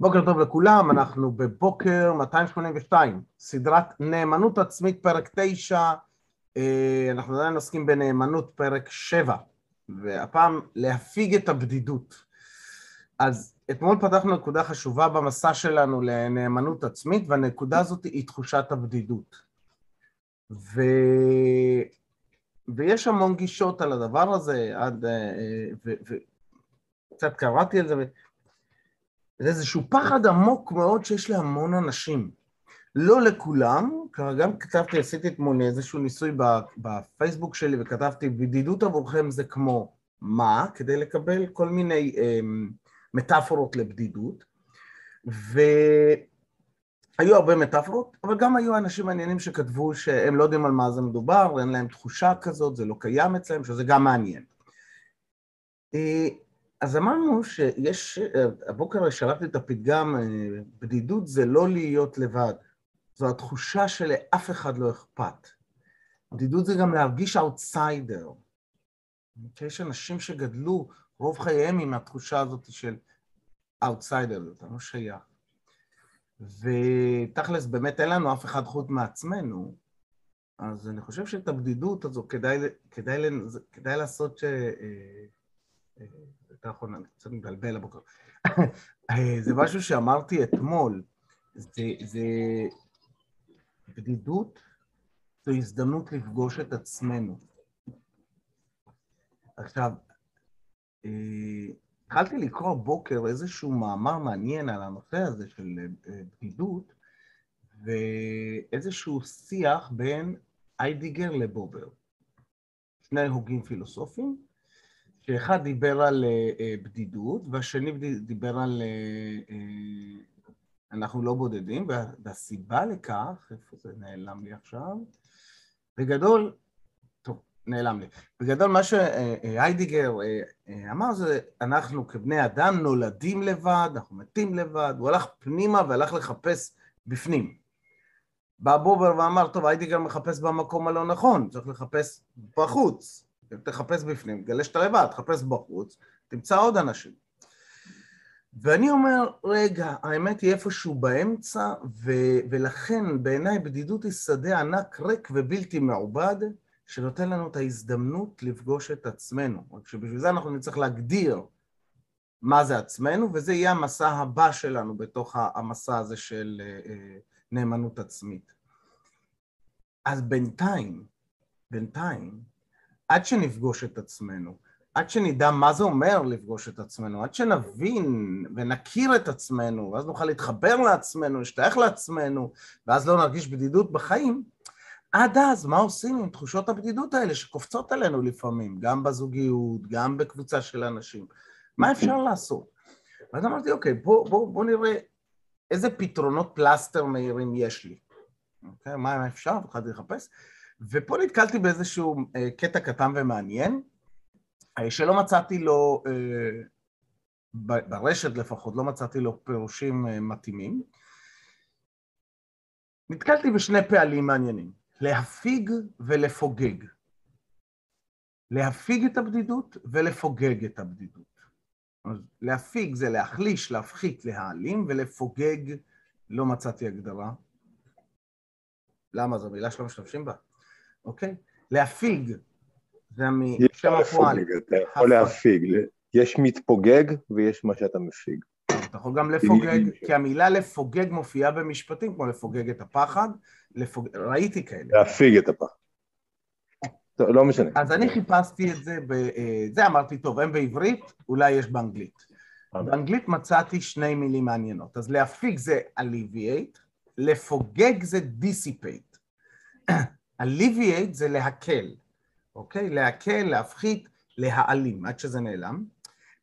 בוקר טוב לכולם, אנחנו בבוקר 282, סדרת נאמנות עצמית פרק 9, אה, אנחנו עדיין עוסקים בנאמנות פרק 7, והפעם להפיג את הבדידות. אז אתמול פתחנו נקודה חשובה במסע שלנו לנאמנות עצמית, והנקודה הזאת היא תחושת הבדידות. ו... ויש המון גישות על הדבר הזה, עד... וקצת ו... קראתי על זה, זה איזשהו פחד עמוק מאוד שיש להמון אנשים. לא לכולם, גם כתבתי, עשיתי אתמול איזשהו ניסוי בפייסבוק שלי וכתבתי, בדידות עבורכם זה כמו מה, כדי לקבל כל מיני אה, מטאפורות לבדידות, והיו הרבה מטאפורות, אבל גם היו אנשים מעניינים שכתבו שהם לא יודעים על מה זה מדובר, אין להם תחושה כזאת, זה לא קיים אצלם, שזה גם מעניין. אה, אז אמרנו שיש, הבוקר שלחתי את הפתגם, בדידות זה לא להיות לבד, זו התחושה שלאף אחד לא אכפת. בדידות זה גם להרגיש אאוטסיידר. יש אנשים שגדלו רוב חייהם עם התחושה הזאת של אאוטסיידר, אתה לא שייך. ותכלס, באמת אין לנו אף אחד חוץ מעצמנו, אז אני חושב שאת הבדידות הזו כדאי, כדאי, כדאי לעשות ש... הייתה אחרונה, אני קצת מבלבל הבוקר. זה משהו שאמרתי אתמול, זה, זה בדידות, זו הזדמנות לפגוש את עצמנו. עכשיו, אה, התחלתי לקרוא בוקר איזשהו מאמר מעניין על הנושא הזה של אה, בדידות, ואיזשהו שיח בין איידיגר לבובר. שני הוגים פילוסופיים, שאחד דיבר על אה, אה, בדידות, והשני דיבר על אה, אנחנו לא בודדים, והסיבה לכך, איפה זה נעלם לי עכשיו? בגדול, טוב, נעלם לי. בגדול מה שהיידיגר אמר זה, אנחנו כבני אדם נולדים לבד, אנחנו מתים לבד, הוא הלך פנימה והלך לחפש בפנים. בא בובר ואמר, טוב, היידיגר מחפש במקום הלא נכון, צריך לחפש בחוץ. תחפש בפנים, תגלה שאתה לבד, תחפש בחוץ, תמצא עוד אנשים. ואני אומר, רגע, האמת היא איפשהו באמצע, ו- ולכן בעיניי בדידות היא שדה ענק ריק ובלתי מעובד, שנותן לנו את ההזדמנות לפגוש את עצמנו. רק שבשביל זה אנחנו נצטרך להגדיר מה זה עצמנו, וזה יהיה המסע הבא שלנו בתוך המסע הזה של אה, אה, נאמנות עצמית. אז בינתיים, בינתיים, עד שנפגוש את עצמנו, עד שנדע מה זה אומר לפגוש את עצמנו, עד שנבין ונכיר את עצמנו, ואז נוכל להתחבר לעצמנו, להשתייך לעצמנו, ואז לא נרגיש בדידות בחיים, עד אז מה עושים עם תחושות הבדידות האלה שקופצות עלינו לפעמים, גם בזוגיות, גם בקבוצה של אנשים? מה אפשר לעשות? ואז אמרתי, אוקיי, בוא, בוא, בוא נראה איזה פתרונות פלסטר מהירים יש לי. אוקיי, מה אפשר? התחלתי לחפש. ופה נתקלתי באיזשהו אה, קטע קטן ומעניין, אה, שלא מצאתי לו, אה, ברשת לפחות, לא מצאתי לו פירושים מתאימים. נתקלתי בשני פעלים מעניינים, להפיג ולפוגג. להפיג את הבדידות ולפוגג את הבדידות. להפיג זה להחליש, להפחית, להעלים, ולפוגג לא מצאתי הגדרה. למה? זו מילה שלא משתמשים בה. אוקיי? להפיג, זה משם הפועל. אתה יכול להפיג, יש מתפוגג ויש מה שאתה מפיג. אתה יכול גם לפוגג, כי המילה לפוגג מופיעה במשפטים, כמו לפוגג את הפחד, לפוג... ראיתי כאלה. להפיג את הפחד. טוב, לא משנה. אז אני חיפשתי את זה, ב... אה, זה אמרתי, טוב, הם בעברית, אולי יש באנגלית. באנגלית מצאתי שני מילים מעניינות. אז להפיג זה alleviate, לפוגג זה dissipate. Alleviate זה להקל, אוקיי? להקל, להפחית, להעלים, עד שזה נעלם.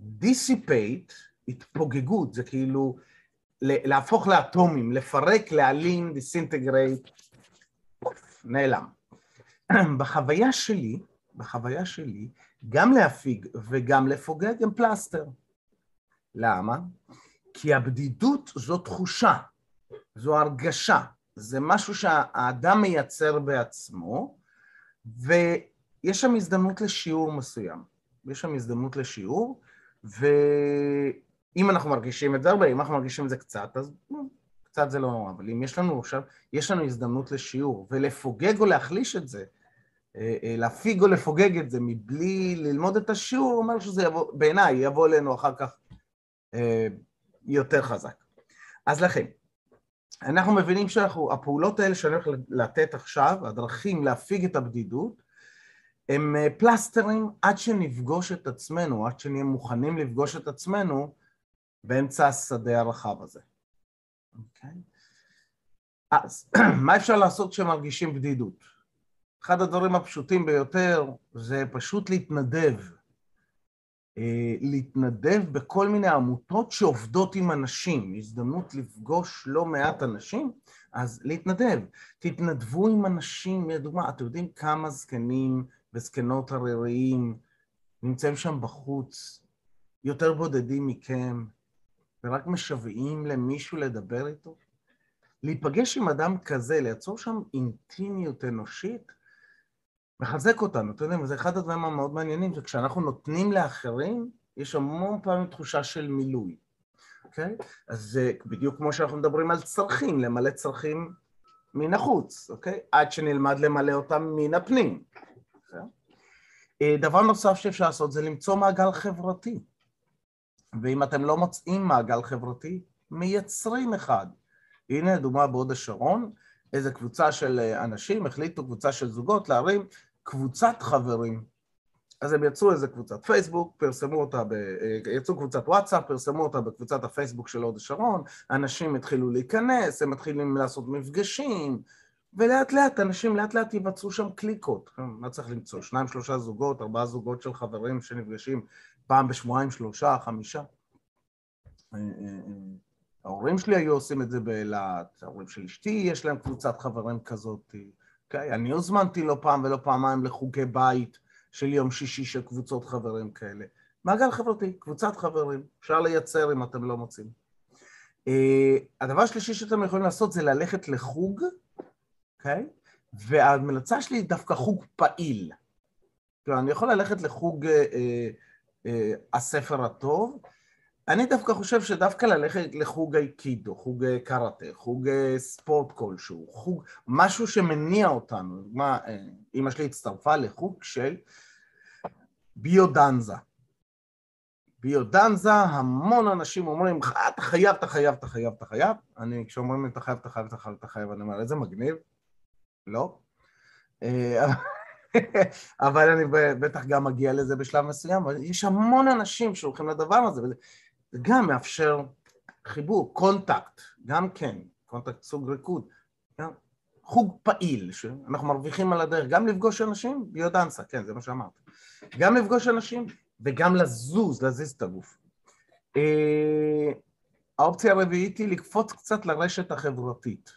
dissipate, התפוגגות, זה כאילו להפוך לאטומים, לפרק, להעלים, disintegrate, נעלם. בחוויה שלי, בחוויה שלי, גם להפיג וגם לפוגג הם פלסטר. למה? כי הבדידות זו תחושה, זו הרגשה, זה משהו שהאדם מייצר בעצמו, ויש שם הזדמנות לשיעור מסוים. יש שם הזדמנות לשיעור, ו... אם אנחנו מרגישים את זה הרבה, אם אנחנו מרגישים את זה קצת, אז קצת זה לא נורא, אבל אם יש לנו עכשיו, יש לנו הזדמנות לשיעור, ולפוגג או להחליש את זה, אה, אה, להפיג או לפוגג את זה מבלי ללמוד את השיעור, אומר שזה יבוא, בעיניי, יבוא אלינו אחר כך אה, יותר חזק. אז לכן, אנחנו מבינים שהפעולות האלה שאני הולך לתת עכשיו, הדרכים להפיג את הבדידות, הם פלסטרים עד שנפגוש את עצמנו, עד שנהיה מוכנים לפגוש את עצמנו באמצע השדה הרחב הזה. אוקיי? Okay. אז מה אפשר לעשות כשמרגישים בדידות? אחד הדברים הפשוטים ביותר זה פשוט להתנדב. אה, להתנדב בכל מיני עמותות שעובדות עם אנשים, הזדמנות לפגוש לא מעט אנשים, אז להתנדב. תתנדבו עם אנשים, לדוגמה, אתם יודעים כמה זקנים וזקנות עריריים נמצאים שם בחוץ, יותר בודדים מכם, ורק משוועים למישהו לדבר איתו? להיפגש עם אדם כזה, לייצור שם אינטימיות אנושית, מחזק אותנו, אתם יודעים, זה אחד הדברים המאוד מעניינים, שכשאנחנו נותנים לאחרים, יש המון פעמים תחושה של מילוי, אוקיי? אז זה בדיוק כמו שאנחנו מדברים על צרכים, למלא צרכים מן החוץ, אוקיי? עד שנלמד למלא אותם מן הפנים. אוקיי? דבר נוסף שאפשר לעשות זה למצוא מעגל חברתי. ואם אתם לא מוצאים מעגל חברתי, מייצרים אחד. הנה דוגמה בהוד השרון, איזה קבוצה של אנשים החליטו, קבוצה של זוגות, להרים קבוצת חברים. אז הם יצרו איזה קבוצת פייסבוק, פרסמו אותה, ב... יצרו קבוצת וואטסאפ, פרסמו אותה בקבוצת הפייסבוק של הוד השרון, אנשים התחילו להיכנס, הם מתחילים לעשות מפגשים, ולאט לאט, אנשים לאט לאט יבצעו שם קליקות. מה צריך למצוא? שניים, שלושה זוגות, ארבעה זוגות של חברים שנפגשים פעם בשבועיים, שלושה, חמישה. אה, אה, אה, ההורים שלי היו עושים את זה באילת, ההורים של אשתי יש להם קבוצת חברים כזאת. אוקיי? אני הוזמנתי לא פעם ולא פעמיים לחוגי בית של יום שישי של קבוצות חברים כאלה. מעגל חברתי, קבוצת חברים, אפשר לייצר אם אתם לא מוצאים. Uh, הדבר השלישי שאתם יכולים לעשות זה ללכת לחוג, אוקיי? Okay? וההמלצה שלי היא דווקא חוג פעיל. כלומר, אני יכול ללכת לחוג uh, uh, הספר הטוב, אני דווקא חושב שדווקא ללכת לחוג אייקידו, חוג קראטה, חוג ספורט כלשהו, חוג, משהו שמניע אותנו. מה, אימא שלי הצטרפה לחוג של ביודנזה. ביודנזה, המון אנשים אומרים, אתה חייב, אתה חייב, אתה חייב, אתה חייב. אני, כשאומרים לי, אתה חייב, אתה חייב, אתה חייב, אתה חייב, אני אומר, איזה מגניב. לא. אבל אני בטח גם מגיע לזה בשלב מסוים, אבל יש המון אנשים שהולכים לדבר הזה, זה גם מאפשר חיבור, קונטקט, גם כן, קונטקט סוג ריקוד, גם חוג פעיל, שאנחנו מרוויחים על הדרך, גם לפגוש אנשים, ביודנסה, כן, זה מה שאמרתי, גם לפגוש אנשים וגם לזוז, להזיז את הגוף. אה, האופציה הרביעית היא לקפוץ קצת לרשת החברתית,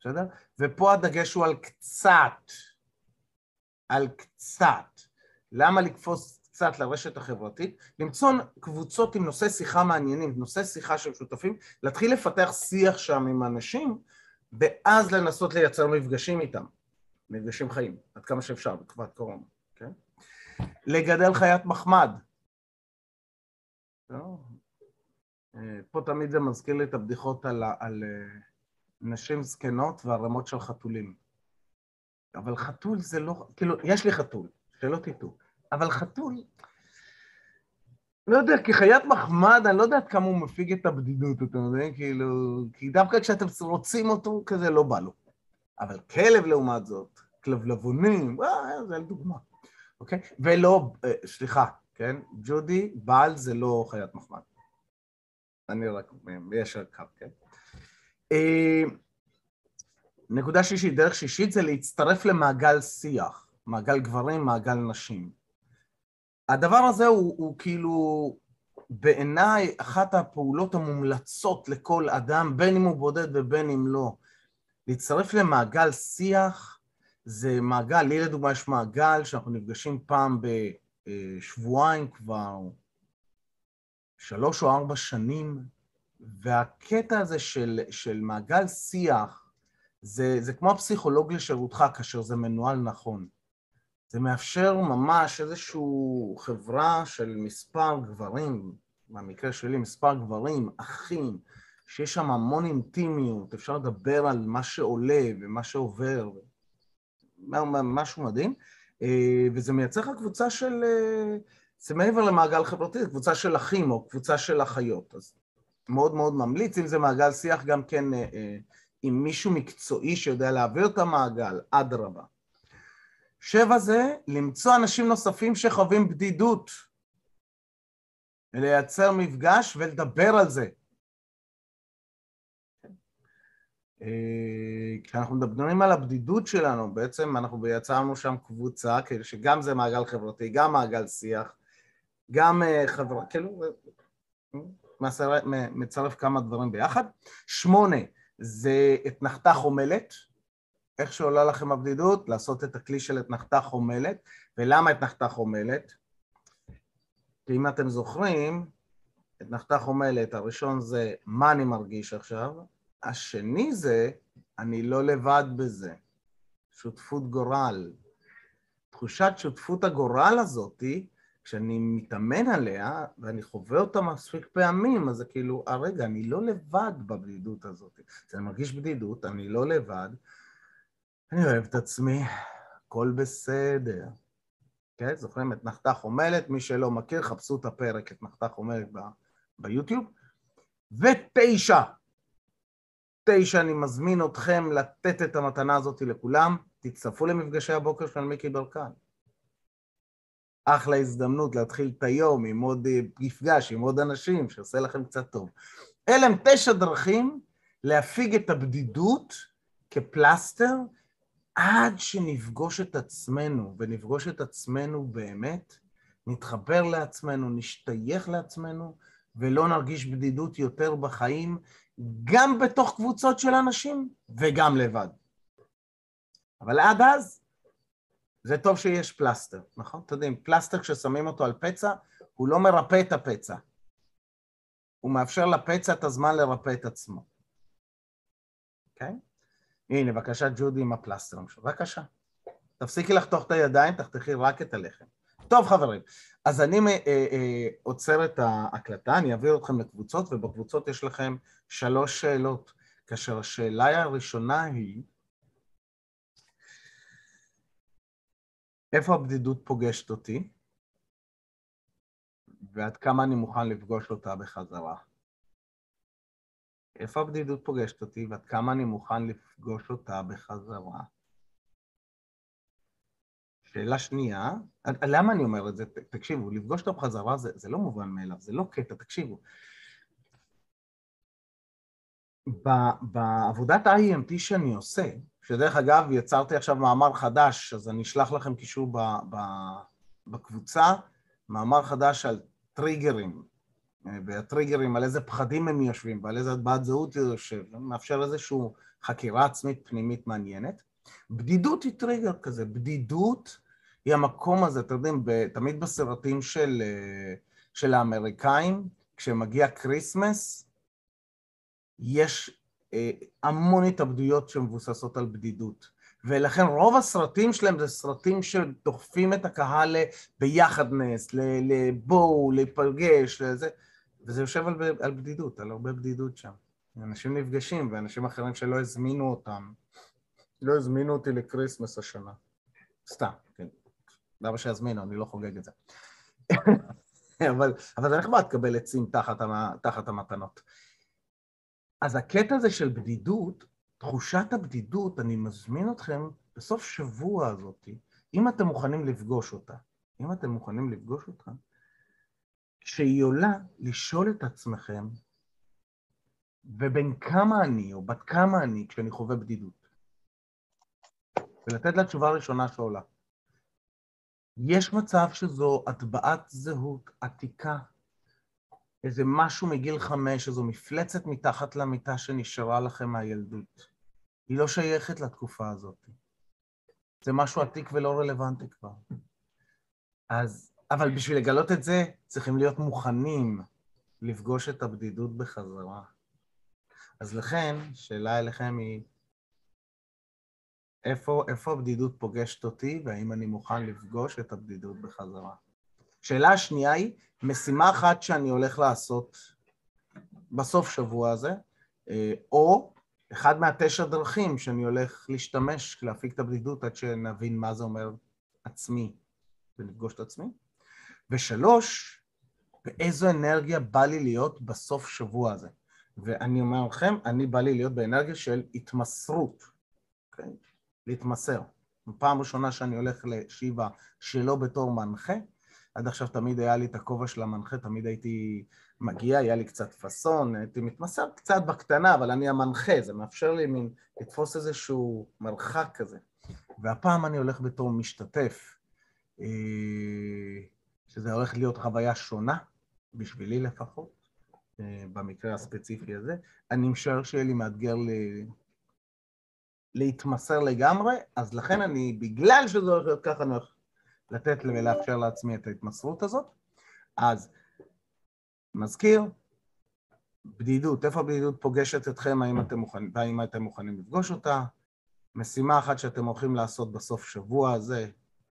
בסדר? ופה הדגש הוא על קצת, על קצת. למה לקפוץ קצת לרשת החברתית, למצוא קבוצות עם נושא שיחה מעניינים, נושא שיחה של שותפים, להתחיל לפתח שיח שם עם אנשים, ואז לנסות לייצר מפגשים איתם, מפגשים חיים, עד כמה שאפשר בתקופת קורונה, כן? לגדל חיית מחמד. אה, פה תמיד זה מזכיר לי את הבדיחות על, על אה, נשים זקנות וערמות של חתולים. אבל חתול זה לא, כאילו, יש לי חתול, שלא תטעו. אבל חתול, לא יודע, כי חיית מחמד, אני לא יודע עד כמה הוא מפיג את הבדידות, אתה יודע, כאילו, כי דווקא כשאתם רוצים אותו, כזה לא בא לו. אבל כלב לעומת זאת, כלבלבונים, אה, זה לדוגמה, אוקיי? ולא, אה, סליחה, כן? ג'ודי, בעל זה לא חיית מחמד. אני רק מיישר קו, כן? אה, נקודה שישית, דרך שישית זה להצטרף למעגל שיח, מעגל גברים, מעגל נשים. הדבר הזה הוא, הוא כאילו בעיניי אחת הפעולות המומלצות לכל אדם, בין אם הוא בודד ובין אם לא. להצטרף למעגל שיח זה מעגל, לי לדוגמה יש מעגל שאנחנו נפגשים פעם בשבועיים כבר שלוש או ארבע שנים, והקטע הזה של, של מעגל שיח זה, זה כמו הפסיכולוג לשירותך כאשר זה מנוהל נכון. זה מאפשר ממש איזושהי חברה של מספר גברים, במקרה שלי מספר גברים, אחים, שיש שם המון אינטימיות, אפשר לדבר על מה שעולה ומה שעובר, משהו מדהים, אה, וזה מייצר לך קבוצה של, אה, זה מעבר למעגל חברתי, זה קבוצה של אחים או קבוצה של אחיות, אז מאוד מאוד ממליץ, אם זה מעגל שיח גם כן אה, עם מישהו מקצועי שיודע להעביר את המעגל, אדרבה. שבע זה למצוא אנשים נוספים שחווים בדידות, ולייצר מפגש ולדבר על זה. אה, כשאנחנו מדברים על הבדידות שלנו, בעצם אנחנו יצרנו שם קבוצה, כאילו שגם זה מעגל חברתי, גם מעגל שיח, גם אה, חברה, כאילו, אה, מצרף כמה דברים ביחד. שמונה, זה אתנחתה חומלת, איך שעולה לכם הבדידות, לעשות את הכלי של אתנחתה חומלת, ולמה אתנחתה חומלת? כי אם אתם זוכרים, אתנחתה חומלת, הראשון זה מה אני מרגיש עכשיו, השני זה אני לא לבד בזה, שותפות גורל. תחושת שותפות הגורל הזאתי, כשאני מתאמן עליה ואני חווה אותה מספיק פעמים, אז זה כאילו, אה רגע, אני לא לבד בבדידות הזאת. אני מרגיש בדידות, אני לא לבד, אני אוהב את עצמי, הכל בסדר. כן? זוכרים את נחתה חומלת? מי שלא מכיר, חפשו את הפרק, את נחתה חומלת ב- ביוטיוב. ותשע, תשע, אני מזמין אתכם לתת את המתנה הזאת לכולם. תצטרפו למפגשי הבוקר של מיקי ברקן. אחלה הזדמנות להתחיל את היום עם עוד אה, מפגש, עם עוד אנשים, שעושה לכם קצת טוב. אלה הם תשע דרכים להפיג את הבדידות כפלסטר עד שנפגוש את עצמנו, ונפגוש את עצמנו באמת, נתחבר לעצמנו, נשתייך לעצמנו, ולא נרגיש בדידות יותר בחיים, גם בתוך קבוצות של אנשים וגם לבד. אבל עד אז, זה טוב שיש פלסטר, נכון? אתם יודעים, פלסטר כששמים אותו על פצע, הוא לא מרפא את הפצע. הוא מאפשר לפצע את הזמן לרפא את עצמו. אוקיי? Okay? הנה, בבקשה, ג'ודי עם הפלסטר. בבקשה. תפסיקי לחתוך את הידיים, תחתכי רק את הלחם. טוב, חברים, אז אני אה, אה, עוצר את ההקלטה, אני אעביר אתכם לקבוצות, ובקבוצות יש לכם שלוש שאלות, כאשר השאלה הראשונה היא, איפה הבדידות פוגשת אותי, ועד כמה אני מוכן לפגוש אותה בחזרה. איפה הבדידות פוגשת אותי ועד כמה אני מוכן לפגוש אותה בחזרה. שאלה שנייה, למה אני אומר את זה? תקשיבו, לפגוש אותה בחזרה זה, זה לא מובן מאליו, זה לא קטע, תקשיבו. בעבודת ה-IMT שאני עושה, שדרך אגב יצרתי עכשיו מאמר חדש, אז אני אשלח לכם קישור בקבוצה, מאמר חדש על טריגרים, והטריגרים, על איזה פחדים הם יושבים ועל איזה הטבעת זהות זה יושב, מאפשר איזושהי חקירה עצמית פנימית מעניינת. בדידות היא טריגר כזה, בדידות היא המקום הזה, אתם יודעים, תמיד בסרטים של, של האמריקאים, כשמגיע כריסמס, יש אה, המון התאבדויות שמבוססות על בדידות. ולכן רוב הסרטים שלהם זה סרטים שדוחפים את הקהל ביחד נס, לבוא, להיפגש, לזה. וזה יושב על, על בדידות, על הרבה בדידות שם. אנשים נפגשים, ואנשים אחרים שלא הזמינו אותם. לא הזמינו אותי לקריסמס השנה. סתם, כן. למה שיזמינו? אני לא חוגג את זה. אבל, אבל זה נחמד לקבל עצים תחת, תחת המתנות. אז הקטע הזה של בדידות, תחושת הבדידות, אני מזמין אתכם בסוף שבוע הזאת, אם אתם מוכנים לפגוש אותה, אם אתם מוכנים לפגוש אותה, כשהיא עולה, לשאול את עצמכם, ובין כמה אני, או בת כמה אני, כשאני חווה בדידות. ולתת לה תשובה ראשונה שעולה. יש מצב שזו הטבעת זהות עתיקה, איזה משהו מגיל חמש, איזו מפלצת מתחת למיטה שנשארה לכם מהילדות. היא לא שייכת לתקופה הזאת. זה משהו עתיק ולא רלוונטי כבר. אז אבל בשביל לגלות את זה, צריכים להיות מוכנים לפגוש את הבדידות בחזרה. אז לכן, שאלה אליכם היא, איפה, איפה הבדידות פוגשת אותי, והאם אני מוכן לפגוש את הבדידות בחזרה? שאלה השנייה היא, משימה אחת שאני הולך לעשות בסוף שבוע הזה, אה, או אחד מהתשע דרכים שאני הולך להשתמש להפיק את הבדידות עד שנבין מה זה אומר עצמי ולפגוש את עצמי. ושלוש, באיזו אנרגיה בא לי להיות בסוף שבוע הזה. ואני אומר לכם, אני בא לי להיות באנרגיה של התמסרות, okay? אוקיי? להתמסר. פעם ראשונה שאני הולך לשיבה שלא בתור מנחה, עד עכשיו תמיד היה לי את הכובע של המנחה, תמיד הייתי מגיע, היה לי קצת פאסון, הייתי מתמסר קצת בקטנה, אבל אני המנחה, זה מאפשר לי מין לתפוס איזשהו מרחק כזה. והפעם אני הולך בתור משתתף, אה, שזה הולך להיות חוויה שונה, בשבילי לפחות, אה, במקרה הספציפי הזה. אני משער שיהיה לי מאתגר ל... להתמסר לגמרי, אז לכן אני, בגלל שזה הולך להיות ככה, אני הולך לתת ולאפשר לעצמי את ההתמסרות הזאת. אז מזכיר, בדידות, איפה הבדידות פוגשת אתכם, האם אתם מוכנים, והאם אתם מוכנים לפגוש אותה. משימה אחת שאתם הולכים לעשות בסוף שבוע הזה,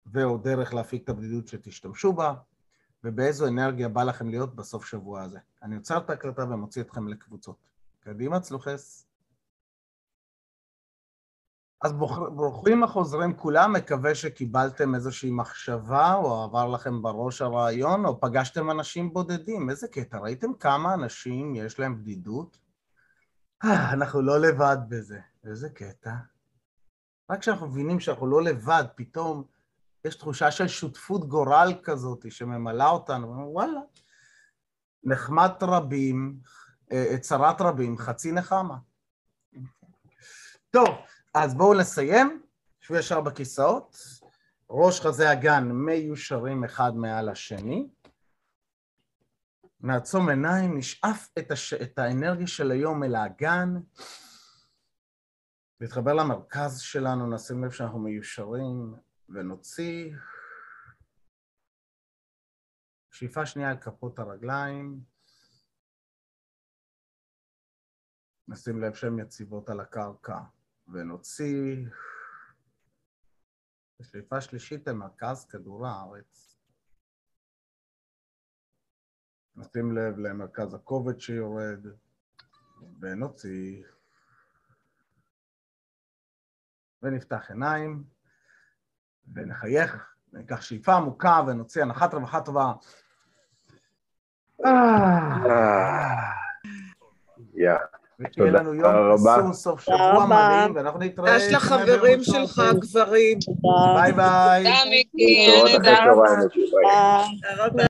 ואו דרך להפיק את הבדידות שתשתמשו בה, ובאיזו אנרגיה בא לכם להיות בסוף שבוע הזה. אני עוצר את ההקלטה ומוציא אתכם לקבוצות. קדימה, צלוחס. אז ברוכים החוזרים כולם, מקווה שקיבלתם איזושהי מחשבה, או עבר לכם בראש הרעיון, או פגשתם אנשים בודדים. איזה קטע, ראיתם כמה אנשים יש להם בדידות? אה, אנחנו לא לבד בזה. איזה קטע. רק כשאנחנו מבינים שאנחנו לא לבד, פתאום יש תחושה של שותפות גורל כזאת שממלאה אותנו, וואלה, נחמת רבים, אה, צרת רבים, חצי נחמה. טוב, אז בואו נסיים, שבו ישר בכיסאות, ראש חזה אגן מיושרים אחד מעל השני, נעצום עיניים, נשאף את, הש... את האנרגיה של היום אל האגן, נתחבר למרכז שלנו, נשים לב שאנחנו מיושרים, ונוציא. שאיפה שנייה על כפות הרגליים. נשים לב שהן יציבות על הקרקע. ונוציא בשאיפה שלישית למרכז כדור הארץ. נשים לב למרכז הכובד שיורד, ונוציא. ונפתח עיניים, ונחייך, ניקח שאיפה עמוקה ונוציא הנחת רווחה טובה. Yeah. ושיהיה לנו יום קסום, סוף שבוע מדהים, ואנחנו נתראה. יש לחברים שלך, גברים. ביי ביי. תודה, מיקי. תודה רבה.